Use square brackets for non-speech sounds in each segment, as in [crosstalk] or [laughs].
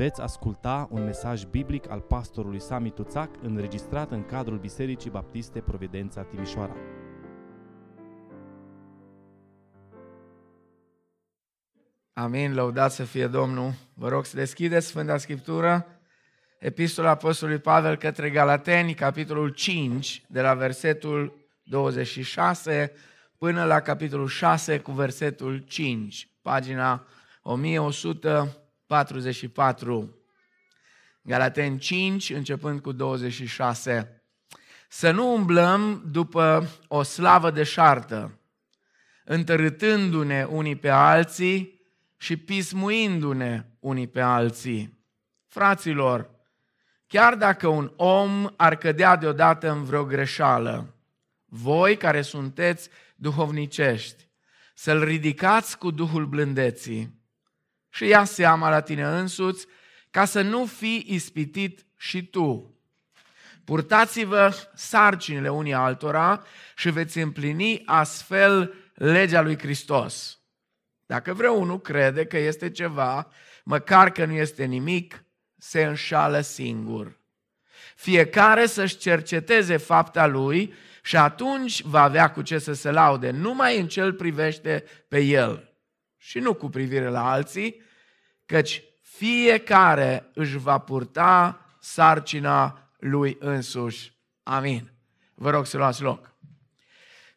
Veți asculta un mesaj biblic al pastorului Sami Tuțac înregistrat în cadrul Bisericii Baptiste Providența Timișoara. Amin, lăudat să fie Domnul. Vă rog să deschideți Sfânta Scriptură, Epistola Apostolului Pavel către Galateni, capitolul 5, de la versetul 26 până la capitolul 6 cu versetul 5, pagina 1144. Galateni 5, începând cu 26. Să nu umblăm după o slavă deșartă, întărâtându-ne unii pe alții și pismuindu-ne unii pe alții. Fraților, chiar dacă un om ar cădea deodată în vreo greșeală, voi care sunteți duhovnicești, să-l ridicați cu Duhul blândeții și ia seama la tine însuți ca să nu fii ispitit și tu. Purtați-vă sarcinile unii altora și veți împlini astfel legea lui Hristos. Dacă vreunul crede că este ceva, măcar că nu este nimic, se înșală singur. Fiecare să-și cerceteze fapta lui și atunci va avea cu ce să se laude, numai în cel privește pe el și nu cu privire la alții, căci fiecare își va purta sarcina lui însuși. Amin. Vă rog să luați loc.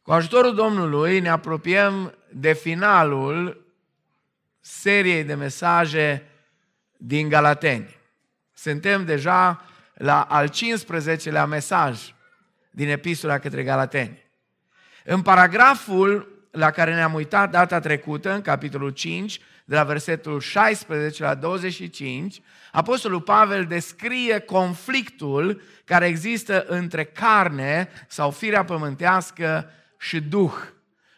Cu ajutorul Domnului ne apropiem de finalul seriei de mesaje din Galateni. Suntem deja la al 15-lea mesaj din epistola către Galateni. În paragraful la care ne-am uitat data trecută, în capitolul 5, de la versetul 16 la 25, Apostolul Pavel descrie conflictul care există între carne sau firea pământească și Duh.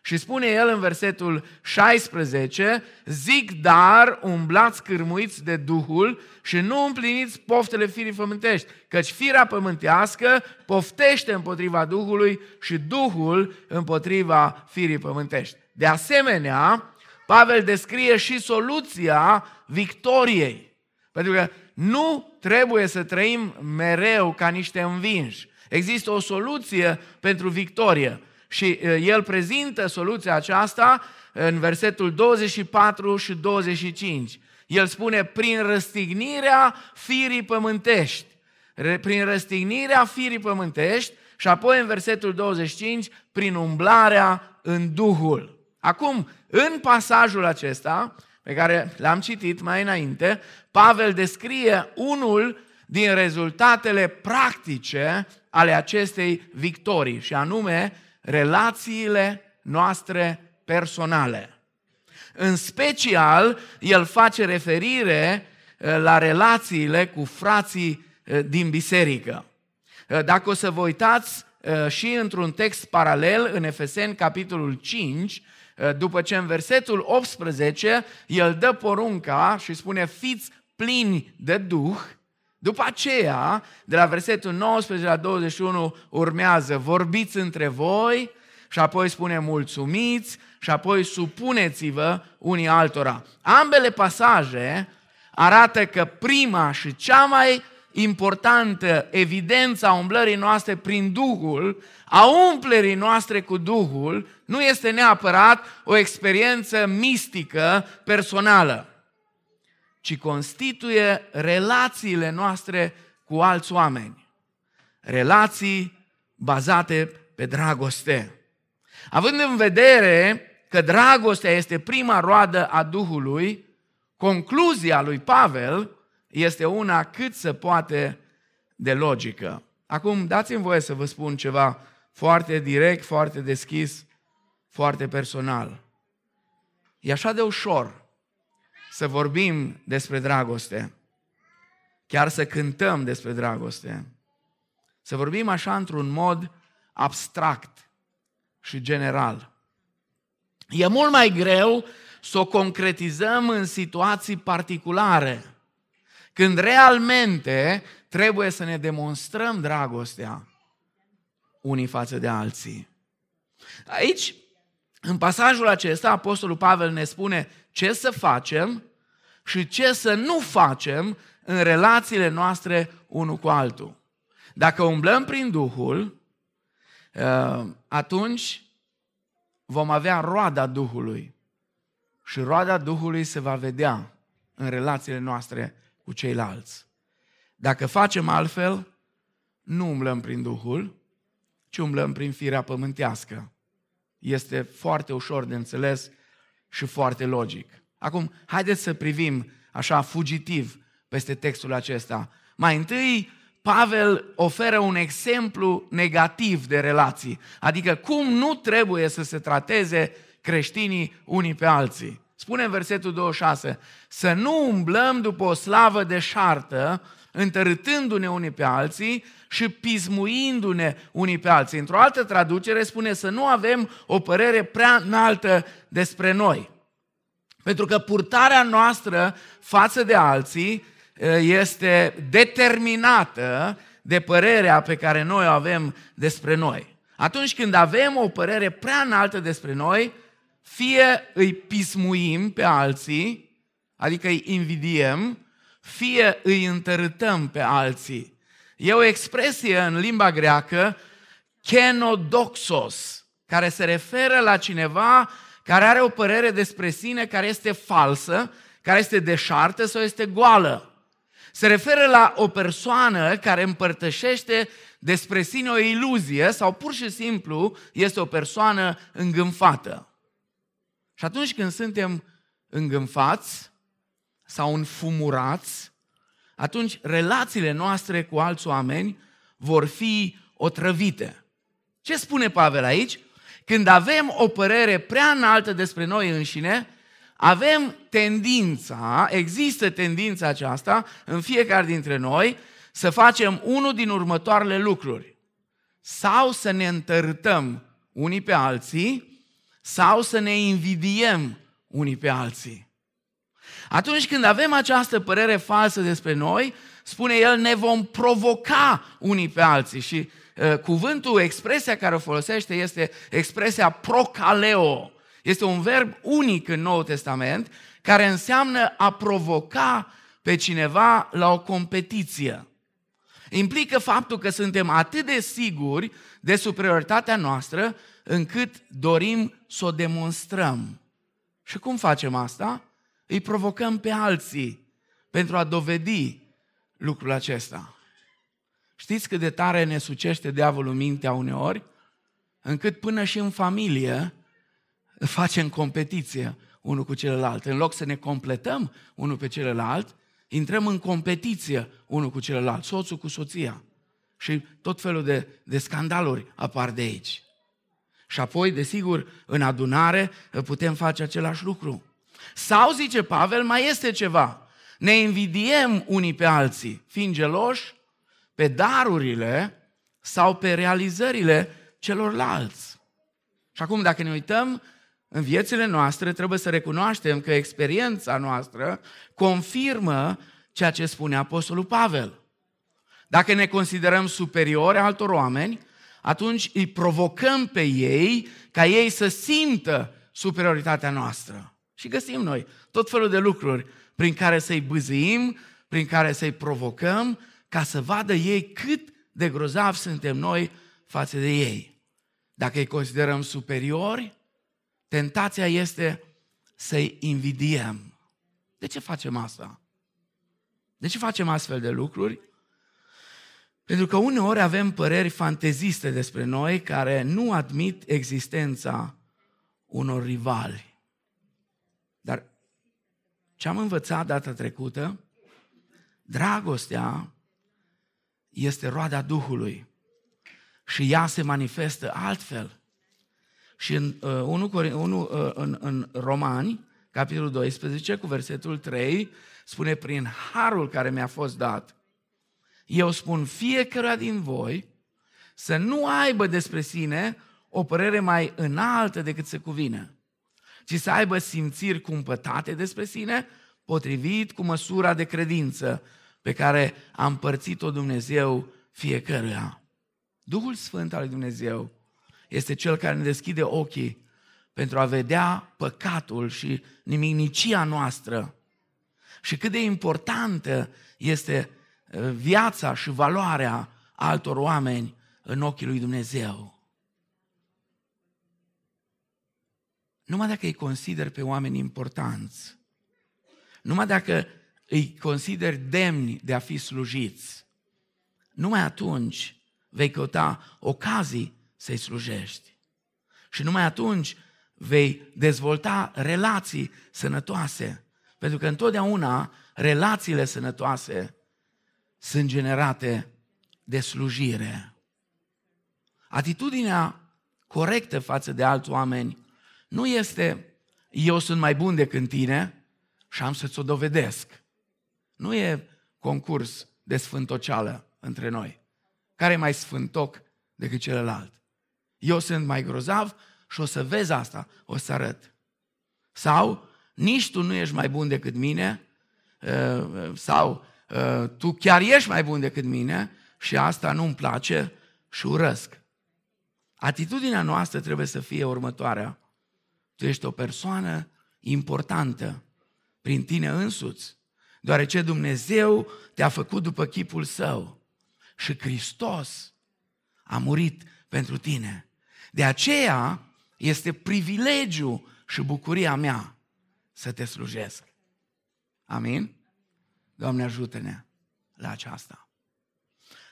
Și spune el în versetul 16, zic dar umblați cârmuiți de Duhul și nu împliniți poftele firii pământești, căci firea pământească poftește împotriva Duhului și Duhul împotriva firii pământești. De asemenea, Pavel descrie și soluția victoriei. Pentru că nu trebuie să trăim mereu ca niște învinși. Există o soluție pentru victorie. Și el prezintă soluția aceasta în versetul 24 și 25. El spune, prin răstignirea firii pământești. Prin răstignirea firii pământești și apoi în versetul 25, prin umblarea în Duhul. Acum, în pasajul acesta, pe care l-am citit mai înainte, Pavel descrie unul din rezultatele practice ale acestei victorii, și anume relațiile noastre personale. În special, el face referire uh, la relațiile cu frații uh, din biserică. Uh, dacă o să vă uitați și într-un text paralel, în Efeseni, capitolul 5, după ce în versetul 18 el dă porunca și spune fiți plini de Duh, după aceea, de la versetul 19 la 21 urmează vorbiți între voi și apoi spune mulțumiți și apoi supuneți-vă unii altora. Ambele pasaje arată că prima și cea mai importantă evidență a umblării noastre prin Duhul, a umplerii noastre cu Duhul, nu este neapărat o experiență mistică personală ci constituie relațiile noastre cu alți oameni. Relații bazate pe dragoste. Având în vedere că dragostea este prima roadă a Duhului, concluzia lui Pavel este una cât se poate de logică. Acum dați-mi voie să vă spun ceva foarte direct, foarte deschis, foarte personal. E așa de ușor să vorbim despre dragoste, chiar să cântăm despre dragoste, să vorbim așa într-un mod abstract și general. E mult mai greu să o concretizăm în situații particulare, când realmente trebuie să ne demonstrăm dragostea unii față de alții. Aici, în pasajul acesta, Apostolul Pavel ne spune ce să facem și ce să nu facem în relațiile noastre unul cu altul. Dacă umblăm prin Duhul, uh, atunci vom avea roada Duhului. Și roada Duhului se va vedea în relațiile noastre cu ceilalți. Dacă facem altfel, nu umblăm prin Duhul, ci umblăm prin firea pământească. Este foarte ușor de înțeles și foarte logic. Acum, haideți să privim așa fugitiv peste textul acesta. Mai întâi, Pavel oferă un exemplu negativ de relații, adică cum nu trebuie să se trateze creștinii unii pe alții. Spune în versetul 26, să nu umblăm după o slavă de șartă, întărâtându-ne unii pe alții și pismuindu-ne unii pe alții. Într-o altă traducere spune să nu avem o părere prea înaltă despre noi. Pentru că purtarea noastră față de alții este determinată de părerea pe care noi o avem despre noi. Atunci când avem o părere prea înaltă despre noi, fie îi pismuim pe alții, adică îi invidiem, fie îi întărâtăm pe alții. E o expresie în limba greacă, kenodoxos, care se referă la cineva care are o părere despre sine care este falsă, care este deșartă sau este goală. Se referă la o persoană care împărtășește despre sine o iluzie sau pur și simplu este o persoană îngânfată. Și atunci când suntem îngânfați sau înfumurați, atunci relațiile noastre cu alți oameni vor fi otrăvite. Ce spune Pavel aici? Când avem o părere prea înaltă despre noi înșine, avem tendința, există tendința aceasta în fiecare dintre noi să facem unul din următoarele lucruri. Sau să ne întărâtăm unii pe alții, sau să ne invidiem unii pe alții. Atunci când avem această părere falsă despre noi, spune el, ne vom provoca unii pe alții. Și uh, cuvântul, expresia care o folosește este expresia procaleo. Este un verb unic în Noul Testament care înseamnă a provoca pe cineva la o competiție. Implică faptul că suntem atât de siguri de superioritatea noastră încât dorim să o demonstrăm. Și cum facem asta? Îi provocăm pe alții pentru a dovedi lucrul acesta. Știți cât de tare ne sucește diavolul mintea uneori? Încât până și în familie facem competiție unul cu celălalt. În loc să ne completăm unul pe celălalt, intrăm în competiție unul cu celălalt, soțul cu soția. Și tot felul de, de scandaluri apar de aici. Și apoi, desigur, în adunare putem face același lucru. Sau, zice Pavel, mai este ceva. Ne invidiem unii pe alții, fiind geloși pe darurile sau pe realizările celorlalți. Și acum, dacă ne uităm în viețile noastre, trebuie să recunoaștem că experiența noastră confirmă ceea ce spune Apostolul Pavel. Dacă ne considerăm superiori altor oameni, atunci îi provocăm pe ei ca ei să simtă superioritatea noastră. Și găsim noi tot felul de lucruri prin care să-i bâzâim, prin care să-i provocăm, ca să vadă ei cât de grozavi suntem noi față de ei. Dacă îi considerăm superiori, tentația este să-i invidiem. De ce facem asta? De ce facem astfel de lucruri? Pentru că uneori avem păreri fanteziste despre noi care nu admit existența unor rivali. Dar ce am învățat data trecută, dragostea este roada Duhului și ea se manifestă altfel. Și în, uh, 1, 1, uh, în, în Romani, capitolul 12, cu versetul 3, spune, prin harul care mi-a fost dat, eu spun fiecare din voi să nu aibă despre sine o părere mai înaltă decât se cuvine, ci să aibă simțiri cumpătate despre sine, potrivit cu măsura de credință pe care a împărțit-o Dumnezeu fiecăruia. Duhul Sfânt al lui Dumnezeu este Cel care ne deschide ochii pentru a vedea păcatul și nimicnicia noastră și cât de importantă este uh, viața și valoarea altor oameni în ochii lui Dumnezeu. Numai dacă îi consider pe oameni importanți, numai dacă îi consider demni de a fi slujiți, numai atunci vei căuta ocazii să-i slujești. Și numai atunci vei dezvolta relații sănătoase. Pentru că întotdeauna relațiile sănătoase sunt generate de slujire. Atitudinea corectă față de alți oameni nu este eu sunt mai bun decât tine și am să-ți o dovedesc. Nu e concurs de sfântoceală între noi. Care e mai sfântoc decât celălalt? Eu sunt mai grozav și o să vezi asta, o să arăt. Sau nici tu nu ești mai bun decât mine, uh, sau uh, tu chiar ești mai bun decât mine și asta nu-mi place și urăsc. Atitudinea noastră trebuie să fie următoarea. Tu ești o persoană importantă prin tine însuți, deoarece Dumnezeu te-a făcut după chipul său și Hristos a murit pentru tine. De aceea este privilegiu și bucuria mea să te slujesc. Amin? Doamne ajută-ne la aceasta.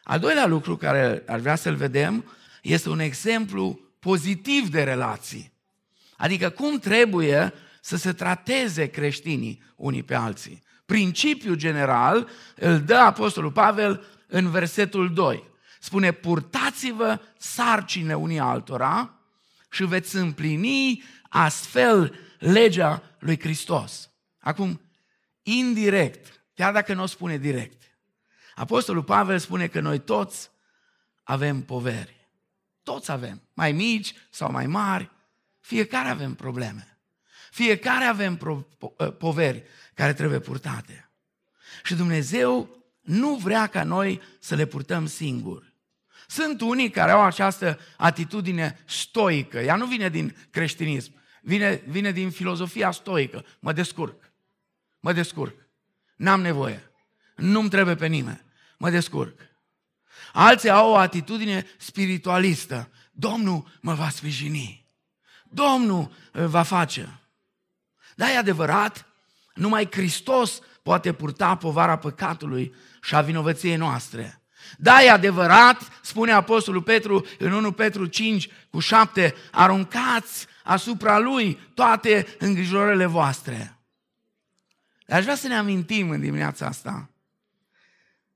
Al doilea lucru care aș vrea să-l vedem este un exemplu pozitiv de relații. Adică cum trebuie să se trateze creștinii unii pe alții. Principiul general îl dă Apostolul Pavel în versetul 2. Spune, purtați-vă sarcine unii altora și veți împlini astfel legea lui Hristos. Acum, indirect, chiar dacă nu o spune direct, Apostolul Pavel spune că noi toți avem poveri. Toți avem, mai mici sau mai mari, fiecare avem probleme. Fiecare avem pro- po- poveri care trebuie purtate. Și Dumnezeu nu vrea ca noi să le purtăm singuri. Sunt unii care au această atitudine stoică. Ea nu vine din creștinism, vine, vine din filozofia stoică. Mă descurc. Mă descurc. N-am nevoie. Nu-mi trebuie pe nimeni. Mă descurc. Alții au o atitudine spiritualistă. Domnul mă va sprijini. Domnul uh, va face. Da, e adevărat, numai Hristos poate purta povara păcatului și a vinovăției noastre. Da, e adevărat, spune Apostolul Petru în 1 Petru 5 cu 7, aruncați asupra lui toate îngrijorările voastre. Dar aș vrea să ne amintim în dimineața asta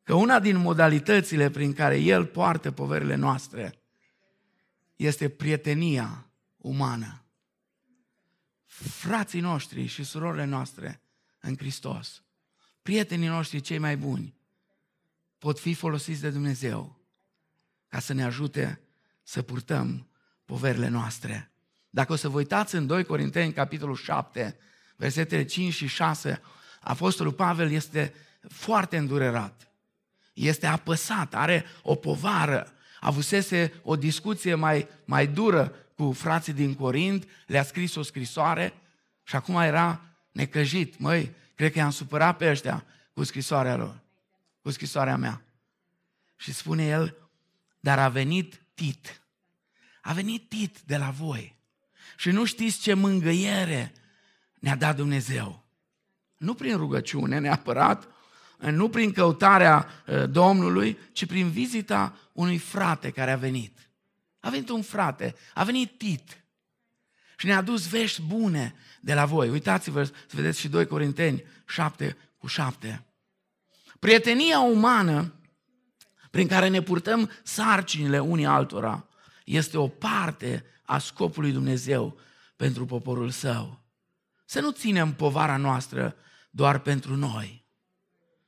că una din modalitățile prin care El poartă poverile noastre este prietenia umană. Frații noștri și surorile noastre în Hristos, prietenii noștri cei mai buni, pot fi folosiți de Dumnezeu ca să ne ajute să purtăm poverile noastre. Dacă o să vă uitați în 2 Corinteni, capitolul 7, versetele 5 și 6, Apostolul Pavel este foarte îndurerat. Este apăsat, are o povară. Avusese o discuție mai, mai dură cu frații din Corint, le-a scris o scrisoare și acum era necăjit. Măi, cred că i-am supărat pe ăștia cu scrisoarea lor cu scrisoarea mea. Și spune el, dar a venit Tit. A venit Tit de la voi. Și nu știți ce mângâiere ne-a dat Dumnezeu. Nu prin rugăciune neapărat, nu prin căutarea ă, Domnului, ci prin vizita unui frate care a venit. A venit un frate, a venit Tit. Și ne-a dus vești bune de la voi. Uitați-vă să vedeți și 2 Corinteni 7 cu 7. Prietenia umană prin care ne purtăm sarcinile unii altora este o parte a scopului Dumnezeu pentru poporul său. Să nu ținem povara noastră doar pentru noi,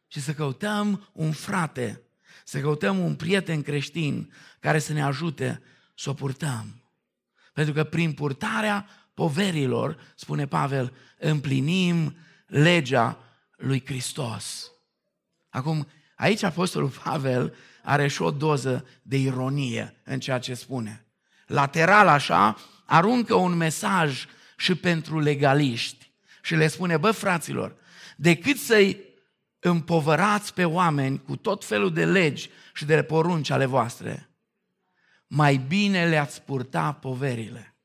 ci să căutăm un frate, să căutăm un prieten creștin care să ne ajute să o purtăm. Pentru că prin purtarea poverilor, spune Pavel, împlinim legea lui Hristos. Acum, aici Apostolul Pavel are și o doză de ironie în ceea ce spune. Lateral așa, aruncă un mesaj și pentru legaliști și le spune, bă fraților, decât să-i împovărați pe oameni cu tot felul de legi și de porunci ale voastre, mai bine le-ați purta poverile.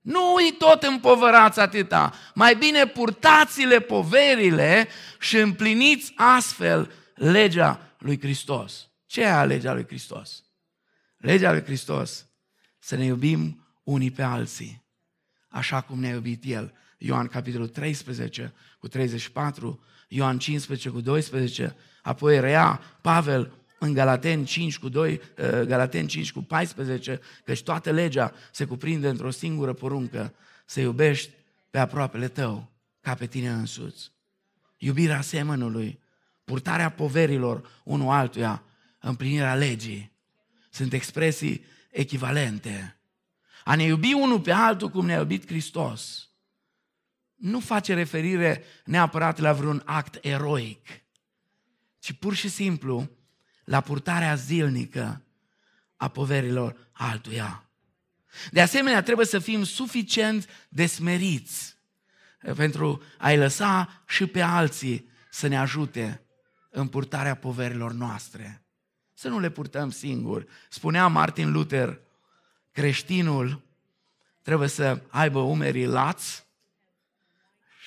Nu îi tot împovărați atâta, mai bine purtați-le poverile și împliniți astfel legea lui Hristos. Ce e legea lui Hristos? Legea lui Hristos, să ne iubim unii pe alții, așa cum ne-a iubit El. Ioan capitolul 13 cu 34, Ioan 15 cu 12, apoi rea Pavel în Galaten 5 cu 2, uh, Galaten 5 cu 14, căci toată legea se cuprinde într-o singură poruncă, să iubești pe aproapele tău ca pe tine însuți. Iubirea semănului, purtarea poverilor unul altuia, împlinirea legii, sunt expresii echivalente. A ne iubi unul pe altul cum ne-a iubit Hristos nu face referire neapărat la vreun act eroic, ci pur și simplu la purtarea zilnică a poverilor altuia. De asemenea, trebuie să fim suficient de smeriți pentru a-i lăsa și pe alții să ne ajute în purtarea poverilor noastre. Să nu le purtăm singuri. Spunea Martin Luther, creștinul trebuie să aibă umerii lați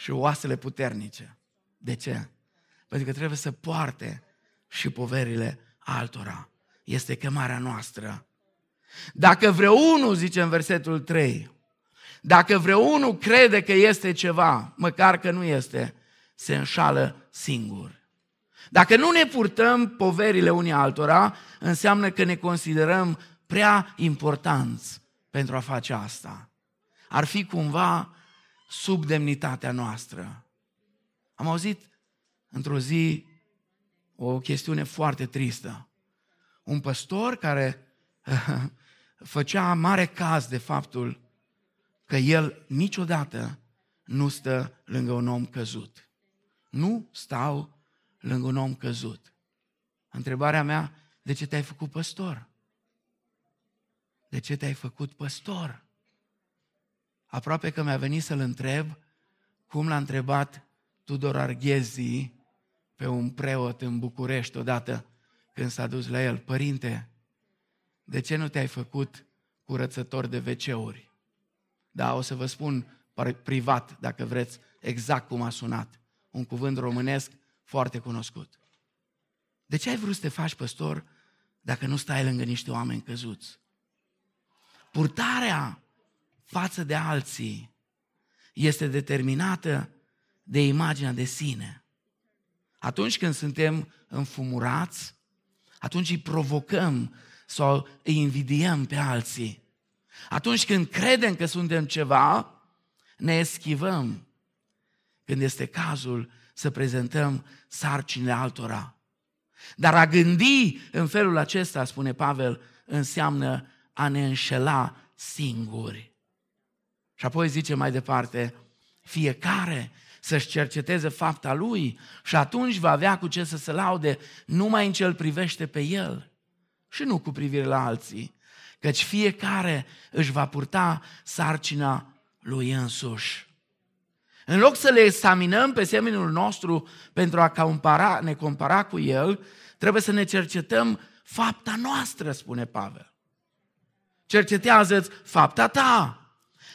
și oasele puternice. De ce? Pentru că trebuie să poarte și poverile altora. Este chemarea noastră. Dacă vreunul, zice în versetul 3, dacă vreunul crede că este ceva, măcar că nu este, se înșală singur. Dacă nu ne purtăm poverile unii altora, înseamnă că ne considerăm prea importanți pentru a face asta. Ar fi cumva sub demnitatea noastră. Am auzit într-o zi o chestiune foarte tristă. Un păstor care [laughs] făcea mare caz de faptul că el niciodată nu stă lângă un om căzut. Nu stau lângă un om căzut. Întrebarea mea, de ce te-ai făcut păstor? De ce te-ai făcut păstor? Aproape că mi-a venit să-l întreb cum l-a întrebat Tudor Arghezi pe un preot în București odată când s-a dus la el. Părinte, de ce nu te-ai făcut curățător de wc Da, o să vă spun privat, dacă vreți, exact cum a sunat. Un cuvânt românesc foarte cunoscut. De ce ai vrut să te faci păstor dacă nu stai lângă niște oameni căzuți? Purtarea față de alții este determinată de imaginea de sine. Atunci când suntem înfumurați, atunci îi provocăm sau îi invidiem pe alții. Atunci când credem că suntem ceva, ne eschivăm. Când este cazul să prezentăm sarcinile altora. Dar a gândi în felul acesta, spune Pavel, înseamnă a ne înșela singuri. Și apoi zice mai departe, fiecare să-și cerceteze fapta lui și atunci va avea cu ce să se laude numai în ce îl privește pe el și nu cu privire la alții, căci fiecare își va purta sarcina lui însuși. În loc să le examinăm pe seminul nostru pentru a compara, ne compara cu el, trebuie să ne cercetăm fapta noastră, spune Pavel. Cercetează-ți fapta ta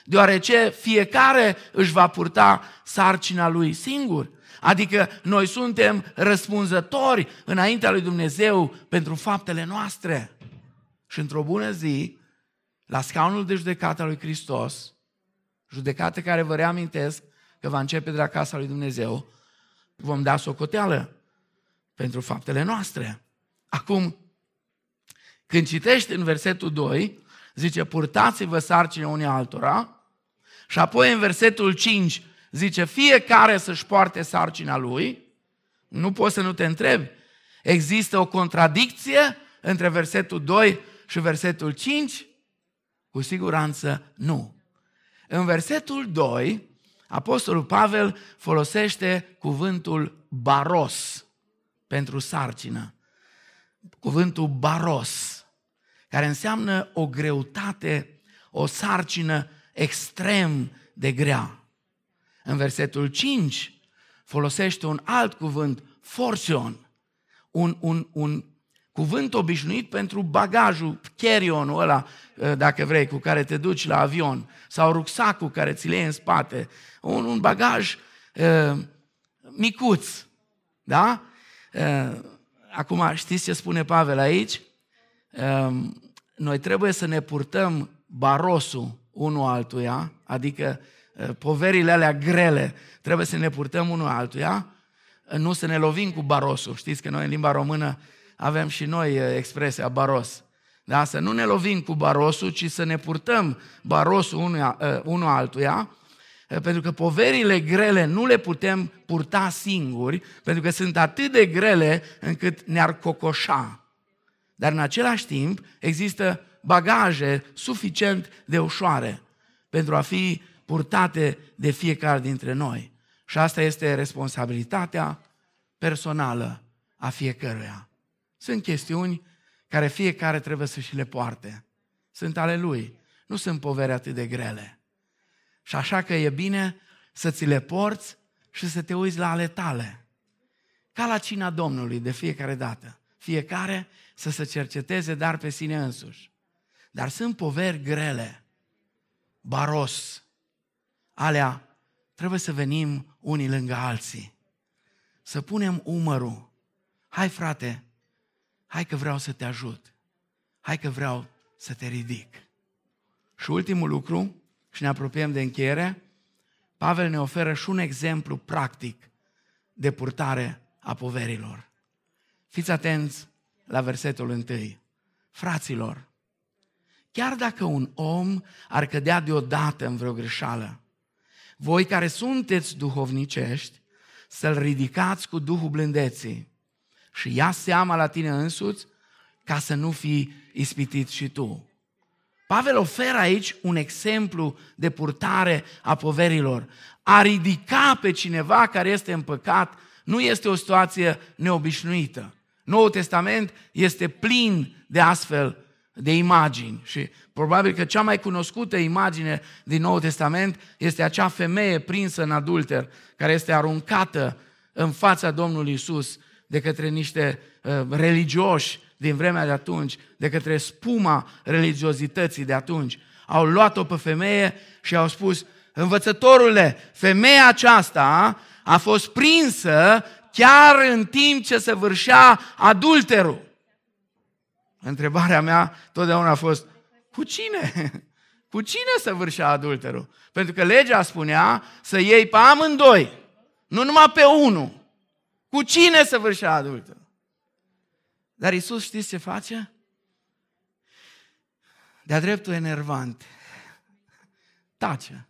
deoarece fiecare își va purta sarcina lui singur. Adică noi suntem răspunzători înaintea lui Dumnezeu pentru faptele noastre. Și într-o bună zi, la scaunul de judecată al lui Hristos, judecată care vă reamintesc că va începe de la casa lui Dumnezeu, vom da socoteală pentru faptele noastre. Acum, când citești în versetul 2, zice, purtați-vă sarcina unii altora, și apoi în versetul 5 zice, fiecare să-și poarte sarcina lui, nu poți să nu te întrebi, există o contradicție între versetul 2 și versetul 5? Cu siguranță nu. În versetul 2, Apostolul Pavel folosește cuvântul baros pentru sarcină. Cuvântul baros, care înseamnă o greutate, o sarcină extrem de grea. În versetul 5 folosește un alt cuvânt, forsion, un, un, un cuvânt obișnuit pentru bagajul, carry-on-ul ăla, ă, dacă vrei, cu care te duci la avion, sau rucsacul care ți le iei în spate, un, un bagaj uh, micuț, da? Uh, acum, știți ce spune Pavel aici? Uh, noi trebuie să ne purtăm barosul unul altuia, adică uh, poverile alea grele, trebuie să ne purtăm unul altuia, nu să ne lovim cu barosul. Știți că noi în limba română avem și noi uh, expresia baros. Da? Să nu ne lovim cu barosul, ci să ne purtăm barosul unul, uh, unul altuia, pentru că poverile grele nu le putem purta singuri, pentru că sunt atât de grele încât ne-ar cocoșa. Dar în același timp există bagaje suficient de ușoare pentru a fi purtate de fiecare dintre noi. Și asta este responsabilitatea personală a fiecăruia. Sunt chestiuni care fiecare trebuie să și le poarte. Sunt ale lui. Nu sunt povere atât de grele. Și așa că e bine să ți le porți și să te uiți la ale tale. Ca la cina Domnului de fiecare dată. Fiecare să se cerceteze, dar pe sine însuși. Dar sunt poveri grele, baros, alea trebuie să venim unii lângă alții. Să punem umărul. Hai frate, hai că vreau să te ajut. Hai că vreau să te ridic. Și ultimul lucru, și ne apropiem de încheiere, Pavel ne oferă și un exemplu practic de purtare a poverilor. Fiți atenți la versetul întâi. Fraților, chiar dacă un om ar cădea deodată în vreo greșeală, voi care sunteți duhovnicești, să-l ridicați cu Duhul blândeții și ia seama la tine însuți ca să nu fii ispitit și tu. Pavel oferă aici un exemplu de purtare a poverilor. A ridica pe cineva care este în păcat nu este o situație neobișnuită. Noul Testament este plin de astfel de imagini și probabil că cea mai cunoscută imagine din Noul Testament este acea femeie prinsă în adulter care este aruncată în fața Domnului Isus de către niște uh, religioși din vremea de atunci, de către spuma religiozității de atunci. Au luat-o pe femeie și au spus, învățătorule, femeia aceasta a fost prinsă chiar în timp ce se vârșea adulterul. Întrebarea mea totdeauna a fost, cu cine? Cu cine să vârșea adulterul? Pentru că legea spunea să iei pe amândoi, nu numai pe unul. Cu cine să vârșea adulterul? Dar Isus știți ce face? De-a dreptul enervant. Tace.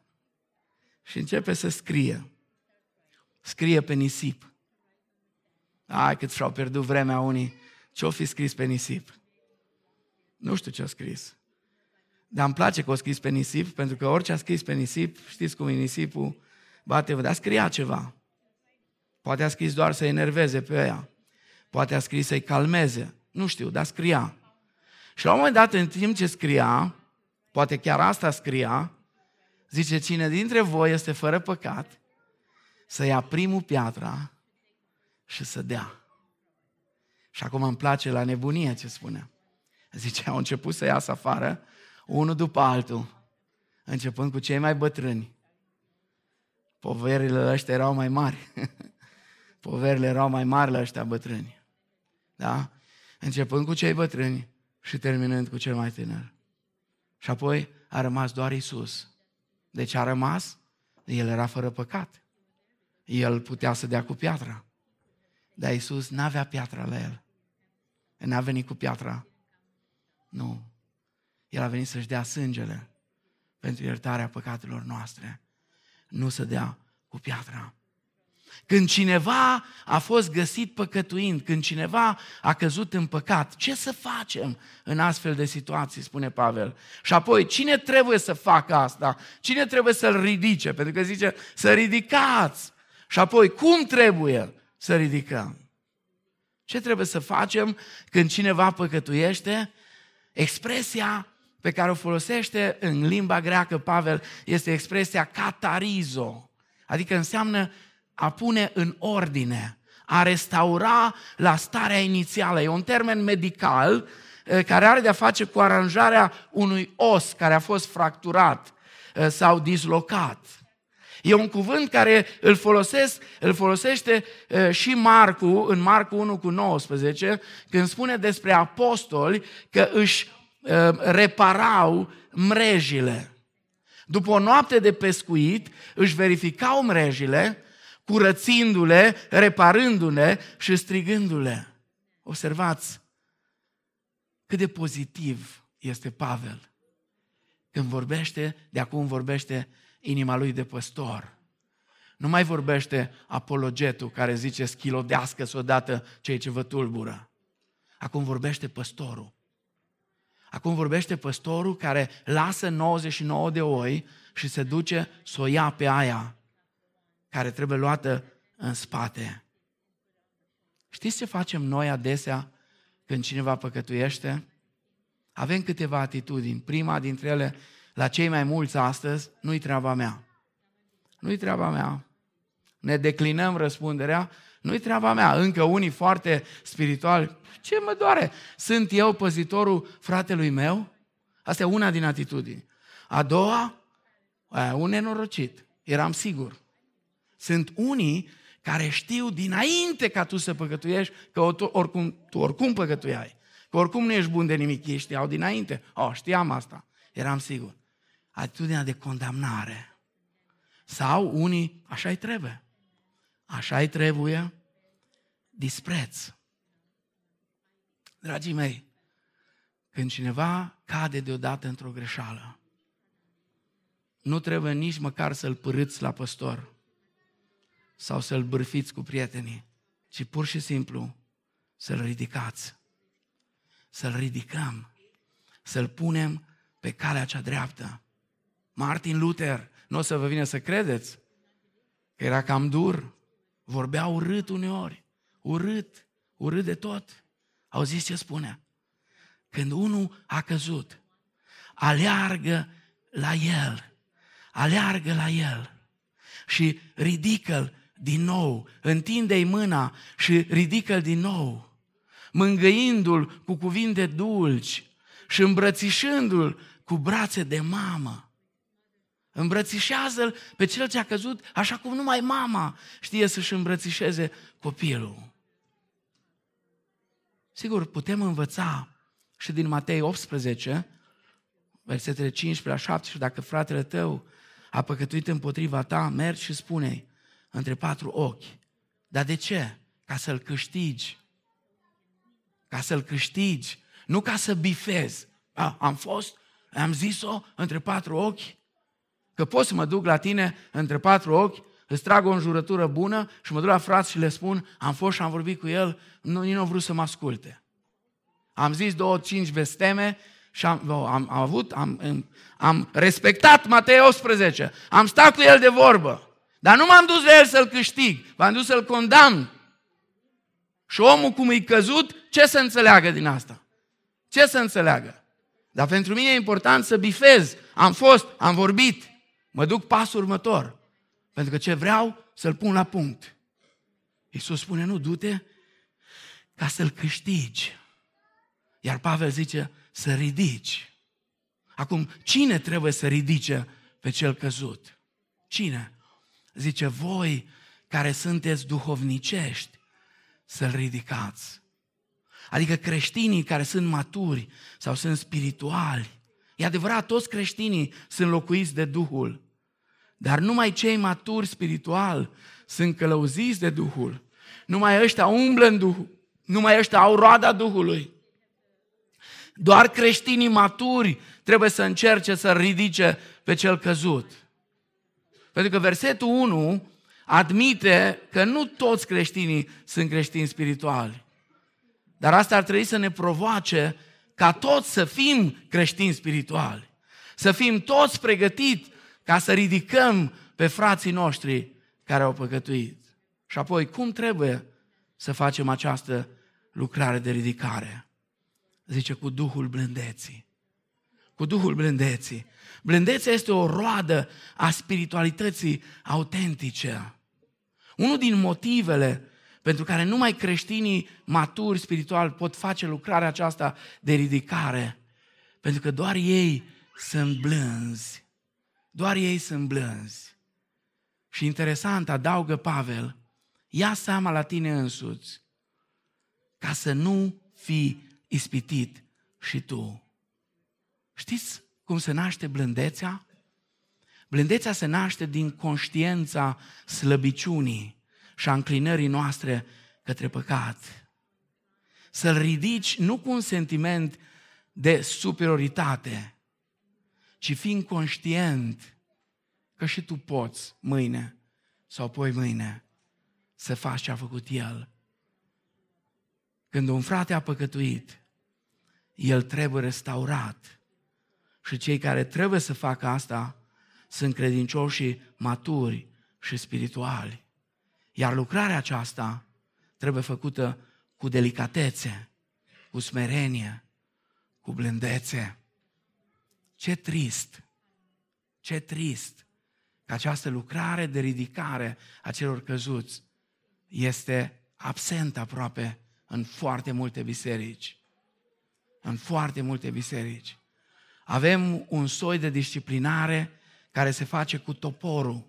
Și începe să scrie. Scrie pe nisip. Ai, cât și-au pierdut vremea unii. Ce-o fi scris pe nisip? Nu știu ce a scris. Dar îmi place că o scris pe nisip, pentru că orice a scris pe nisip, știți cum e nisipul, bate, dar scria ceva. Poate a scris doar să enerveze pe ea. Poate a scris să-i calmeze. Nu știu, dar scria. Și la un moment dat, în timp ce scria, poate chiar asta scria, zice, cine dintre voi este fără păcat, să ia primul piatra și să dea. Și acum îmi place la nebunie ce spune. Zice, au început să iasă afară, unul după altul, începând cu cei mai bătrâni. Poverile ăștia erau mai mari. [laughs] Poverile erau mai mari la ăștia bătrâni. Da? Începând cu cei bătrâni și terminând cu cel mai tânăr. Și apoi a rămas doar Isus. Deci a rămas, el era fără păcat. El putea să dea cu piatra. Dar Isus n-avea piatra la el. N-a venit cu piatra. Nu. El a venit să-și dea sângele pentru iertarea păcatelor noastre. Nu să dea cu piatra. Când cineva a fost găsit păcătuind, când cineva a căzut în păcat, ce să facem în astfel de situații, spune Pavel. Și apoi, cine trebuie să facă asta? Cine trebuie să-l ridice? Pentru că zice să ridicați. Și apoi, cum trebuie să ridicăm? Ce trebuie să facem când cineva păcătuiește? Expresia pe care o folosește în limba greacă Pavel este expresia catarizo, adică înseamnă a pune în ordine, a restaura la starea inițială. E un termen medical eh, care are de-a face cu aranjarea unui os care a fost fracturat eh, sau dislocat. E un cuvânt care îl, folosesc, îl folosește eh, și Marcu, în Marcu 1 cu 19, când spune despre apostoli că își reparau mrejile. După o noapte de pescuit, își verificau mrejile, curățindu-le, reparându-le și strigându-le. Observați cât de pozitiv este Pavel când vorbește, de acum vorbește inima lui de păstor. Nu mai vorbește apologetul care zice schilodească-ți odată cei ce vă tulbură. Acum vorbește păstorul. Acum vorbește păstorul care lasă 99 de oi și se duce să o ia pe aia care trebuie luată în spate. Știți ce facem noi adesea când cineva păcătuiește? Avem câteva atitudini. Prima dintre ele, la cei mai mulți astăzi, nu-i treaba mea. Nu-i treaba mea. Ne declinăm răspunderea, nu-i treaba mea. Încă unii foarte spirituali, ce mă doare? Sunt eu păzitorul fratelui meu? Asta e una din atitudini. A doua, aia, un nenorocit. Eram sigur. Sunt unii care știu dinainte ca tu să păcătuiești că oricum, tu oricum păcătuiai. Că oricum nu ești bun de nimic, ei știau dinainte. Oh, știam asta, eram sigur. Atitudinea de condamnare. Sau unii, așa-i trebuie. Așa-i trebuie, dispreț. Dragii mei, când cineva cade deodată într-o greșeală, nu trebuie nici măcar să-l părâți la păstor sau să-l bârfiți cu prietenii, ci pur și simplu să-l ridicați, să-l ridicăm, să-l punem pe calea cea dreaptă. Martin Luther, nu o să vă vină să credeți, că era cam dur, vorbea urât uneori, urât, urât de tot. Auziți ce spune? Când unul a căzut, aleargă la el, aleargă la el și ridică-l din nou, întinde-i mâna și ridică-l din nou, mângâindu-l cu cuvinte dulci și îmbrățișându-l cu brațe de mamă. Îmbrățișează-l pe cel ce a căzut așa cum numai mama știe să-și îmbrățișeze copilul. Sigur, putem învăța și din Matei 18, versetele 15 la 17, dacă fratele tău a păcătuit împotriva ta, mergi și spune între patru ochi. Dar de ce? Ca să-l câștigi. Ca să-l câștigi. Nu ca să bifezi. A, am fost, am zis-o între patru ochi, că pot să mă duc la tine între patru ochi, îți trag o înjurătură bună și mă duc la frați și le spun, am fost și am vorbit cu el, nu, nici nu a vrut să mă asculte. Am zis două, cinci vesteme și am, am, am avut, am, am, am respectat Matei 18, am stat cu el de vorbă. Dar nu m-am dus la el să-l câștig, m-am dus să-l condamn. Și omul cum e căzut, ce să înțeleagă din asta? Ce să înțeleagă? Dar pentru mine e important să bifez. Am fost, am vorbit, mă duc pasul următor. Pentru că ce vreau, să-l pun la punct. Iisus spune, nu, du-te ca să-l câștigi. Iar Pavel zice, să ridici. Acum, cine trebuie să ridice pe cel căzut? Cine? Zice, voi care sunteți duhovnicești, să-l ridicați. Adică creștinii care sunt maturi sau sunt spirituali. E adevărat, toți creștinii sunt locuiți de Duhul. Dar numai cei maturi spiritual sunt călăuziți de Duhul. Numai ăștia umblă în Duhul. Numai ăștia au roada Duhului. Doar creștinii maturi trebuie să încerce să ridice pe cel căzut. Pentru că versetul 1 admite că nu toți creștinii sunt creștini spirituali. Dar asta ar trebui să ne provoace ca toți să fim creștini spirituali. Să fim toți pregătiți ca să ridicăm pe frații noștri care au păcătuit. Și apoi, cum trebuie să facem această lucrare de ridicare? Zice, cu Duhul blândeții. Cu Duhul blândeții. Blândețea este o roadă a spiritualității autentice. Unul din motivele pentru care numai creștinii maturi spiritual pot face lucrarea aceasta de ridicare, pentru că doar ei sunt blânzi. Doar ei sunt blânzi. Și interesant, adaugă Pavel, ia seama la tine însuți, ca să nu fii ispitit și tu. Știți cum se naște blândețea? Blândețea se naște din conștiența slăbiciunii și a înclinării noastre către păcat. Să-l ridici nu cu un sentiment de superioritate, ci fiind conștient că și tu poți mâine sau poi mâine să faci ce a făcut el. Când un frate a păcătuit, el trebuie restaurat. Și cei care trebuie să facă asta sunt credincioși maturi și spirituali. Iar lucrarea aceasta trebuie făcută cu delicatețe, cu smerenie, cu blândețe. Ce trist, ce trist că această lucrare de ridicare a celor căzuți este absentă aproape în foarte multe biserici. În foarte multe biserici. Avem un soi de disciplinare care se face cu toporul.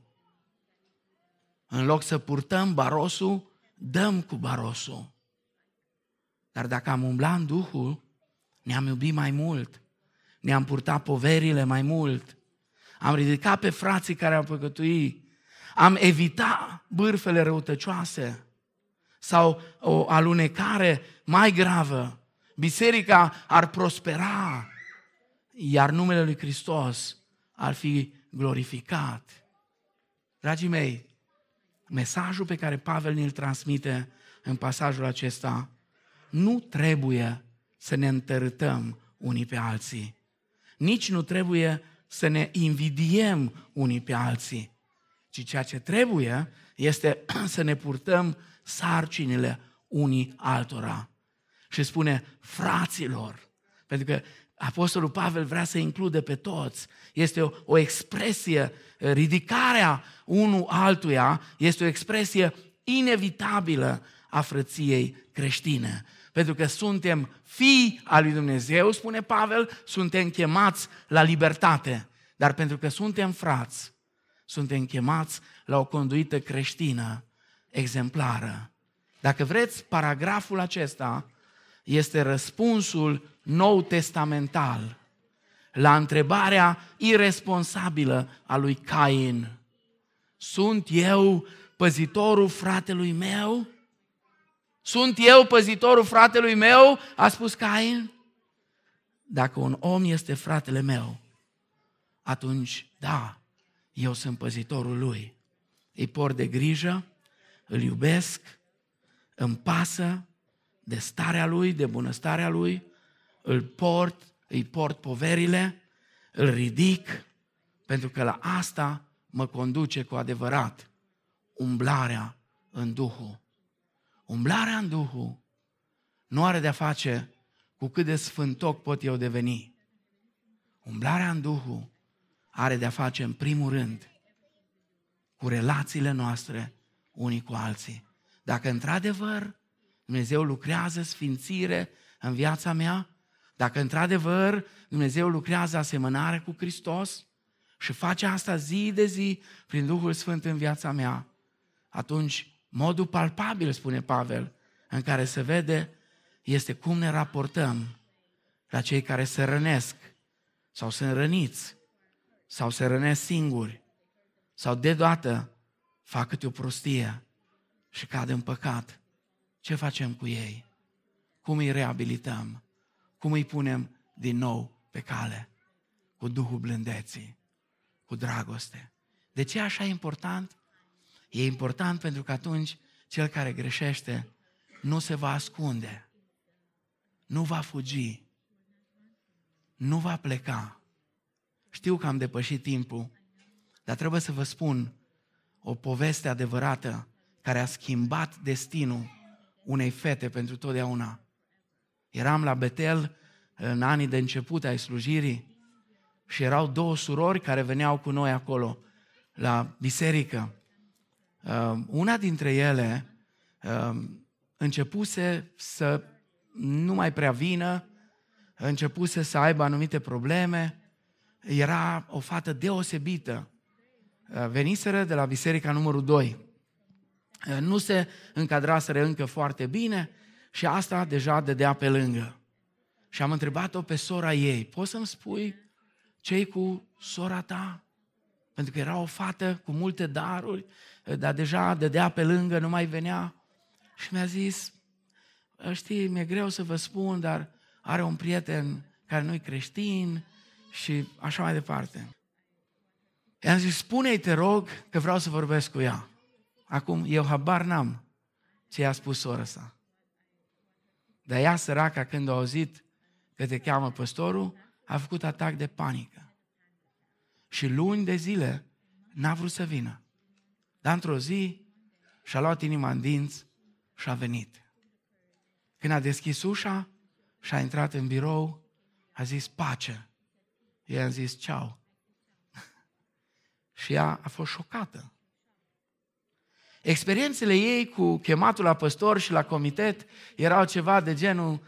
În loc să purtăm barosul, dăm cu barosul. Dar dacă am umblat în Duhul, ne-am iubit mai mult, ne-am purtat poverile mai mult, am ridicat pe frații care au păcătuit, am evitat bârfele răutăcioase sau o alunecare mai gravă. Biserica ar prospera, iar numele lui Hristos ar fi glorificat. Dragii mei, mesajul pe care Pavel ne-l transmite în pasajul acesta nu trebuie să ne întărâtăm unii pe alții. Nici nu trebuie să ne invidiem unii pe alții, ci ceea ce trebuie este [clears throat] să ne purtăm sarcinile unii altora. Și spune, fraților, pentru că Apostolul Pavel vrea să include pe toți. Este o, o expresie, ridicarea unul altuia este o expresie inevitabilă a frăției creștine. Pentru că suntem fii al lui Dumnezeu, spune Pavel, suntem chemați la libertate. Dar pentru că suntem frați, suntem chemați la o conduită creștină exemplară. Dacă vreți, paragraful acesta este răspunsul nou testamental la întrebarea irresponsabilă a lui Cain. Sunt eu păzitorul fratelui meu? Sunt eu păzitorul fratelui meu? A spus Cain. Dacă un om este fratele meu, atunci, da, eu sunt păzitorul lui. Îi port de grijă, îl iubesc, îmi pasă de starea lui, de bunăstarea lui, îl port, îi port poverile, îl ridic, pentru că la asta mă conduce cu adevărat umblarea în Duhul. Umblarea în Duhul nu are de-a face cu cât de sfântoc pot eu deveni. Umblarea în Duhul are de-a face în primul rând cu relațiile noastre unii cu alții. Dacă într-adevăr Dumnezeu lucrează sfințire în viața mea, dacă într-adevăr Dumnezeu lucrează asemănare cu Hristos și face asta zi de zi prin Duhul Sfânt în viața mea, atunci modul palpabil, spune Pavel, în care se vede este cum ne raportăm la cei care se rănesc sau sunt răniți sau se rănesc singuri sau deodată fac câte o prostie și cad în păcat. Ce facem cu ei? Cum îi reabilităm? Cum îi punem din nou pe cale? Cu Duhul blândeții, cu dragoste. De ce așa important? E important pentru că atunci cel care greșește nu se va ascunde, nu va fugi, nu va pleca. Știu că am depășit timpul, dar trebuie să vă spun o poveste adevărată care a schimbat destinul unei fete pentru totdeauna. Eram la Betel în anii de început ai slujirii și erau două surori care veneau cu noi acolo la biserică Um, una dintre ele um, începuse să nu mai prea vină, începuse să aibă anumite probleme, era o fată deosebită. Uh, veniseră de la biserica numărul 2. Uh, nu se încadraseră încă foarte bine și asta deja dădea pe lângă. Și am întrebat-o pe sora ei, poți să-mi spui ce cu sora ta? Pentru că era o fată cu multe daruri, uh, dar deja dădea pe lângă, nu mai venea. Și mi-a zis, știi, mi-e greu să vă spun, dar are un prieten care nu-i creștin și așa mai departe. I-am zis, spune-i, te rog, că vreau să vorbesc cu ea. Acum, eu habar n-am ce i-a spus sora sa. Dar ea, săraca, când a auzit că te cheamă păstorul, a făcut atac de panică. Și luni de zile n-a vrut să vină. Dar într-o zi și-a luat inima în dinți și a venit. Când a deschis ușa și a intrat în birou, a zis pace. I-am zis ceau. [laughs] și ea a fost șocată. Experiențele ei cu chematul la păstor și la comitet erau ceva de genul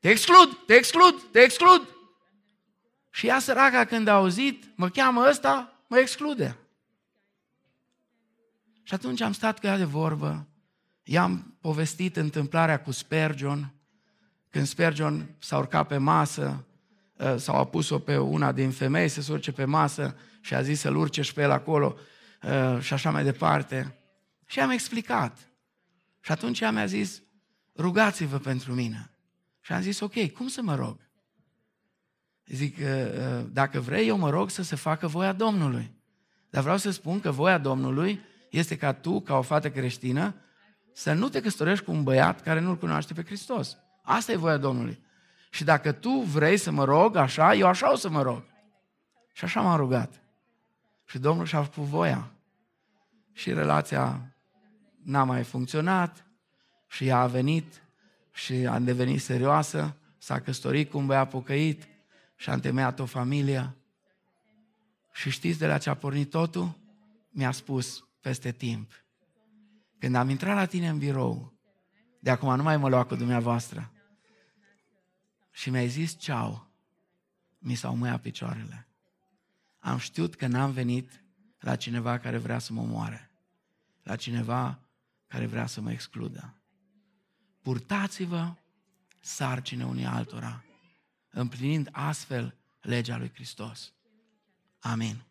te exclud, te exclud, te exclud. Și ea săraca când a auzit, mă cheamă ăsta, mă exclude. Și atunci am stat cu ea de vorbă, i-am povestit întâmplarea cu Spurgeon, când Spurgeon s-a urcat pe masă, ă, sau a pus-o pe una din femei să se urce pe masă și a zis să-l urce și pe el acolo ă, și așa mai departe. Și am explicat. Și atunci ea mi-a zis, rugați-vă pentru mine. Și am zis, ok, cum să mă rog? Zic, ă, dacă vrei, eu mă rog să se facă voia Domnului. Dar vreau să spun că voia Domnului este ca tu, ca o fată creștină, să nu te căsătorești cu un băiat care nu-L cunoaște pe Hristos. Asta e voia Domnului. Și dacă tu vrei să mă rog așa, eu așa o să mă rog. Și așa m-am rugat. Și Domnul și-a făcut voia. Și relația n-a mai funcționat și ea a venit și a devenit serioasă, s-a căsătorit cu un băiat pocăit și a întemeiat o familie. Și știți de la ce a pornit totul? Mi-a spus peste timp. Când am intrat la tine în birou, de acum nu mai mă lua cu dumneavoastră, și mi-ai zis ceau, mi s-au măiat picioarele. Am știut că n-am venit la cineva care vrea să mă moare, la cineva care vrea să mă excludă. Purtați-vă sarcine unii altora, împlinind astfel legea lui Hristos. Amin.